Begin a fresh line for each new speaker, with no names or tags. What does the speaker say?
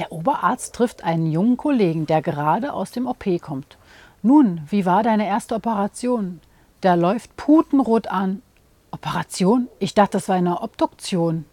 Der Oberarzt trifft einen jungen Kollegen, der gerade aus dem OP kommt. Nun, wie war deine erste Operation? Der läuft putenrot an. Operation? Ich dachte, das war eine Obduktion.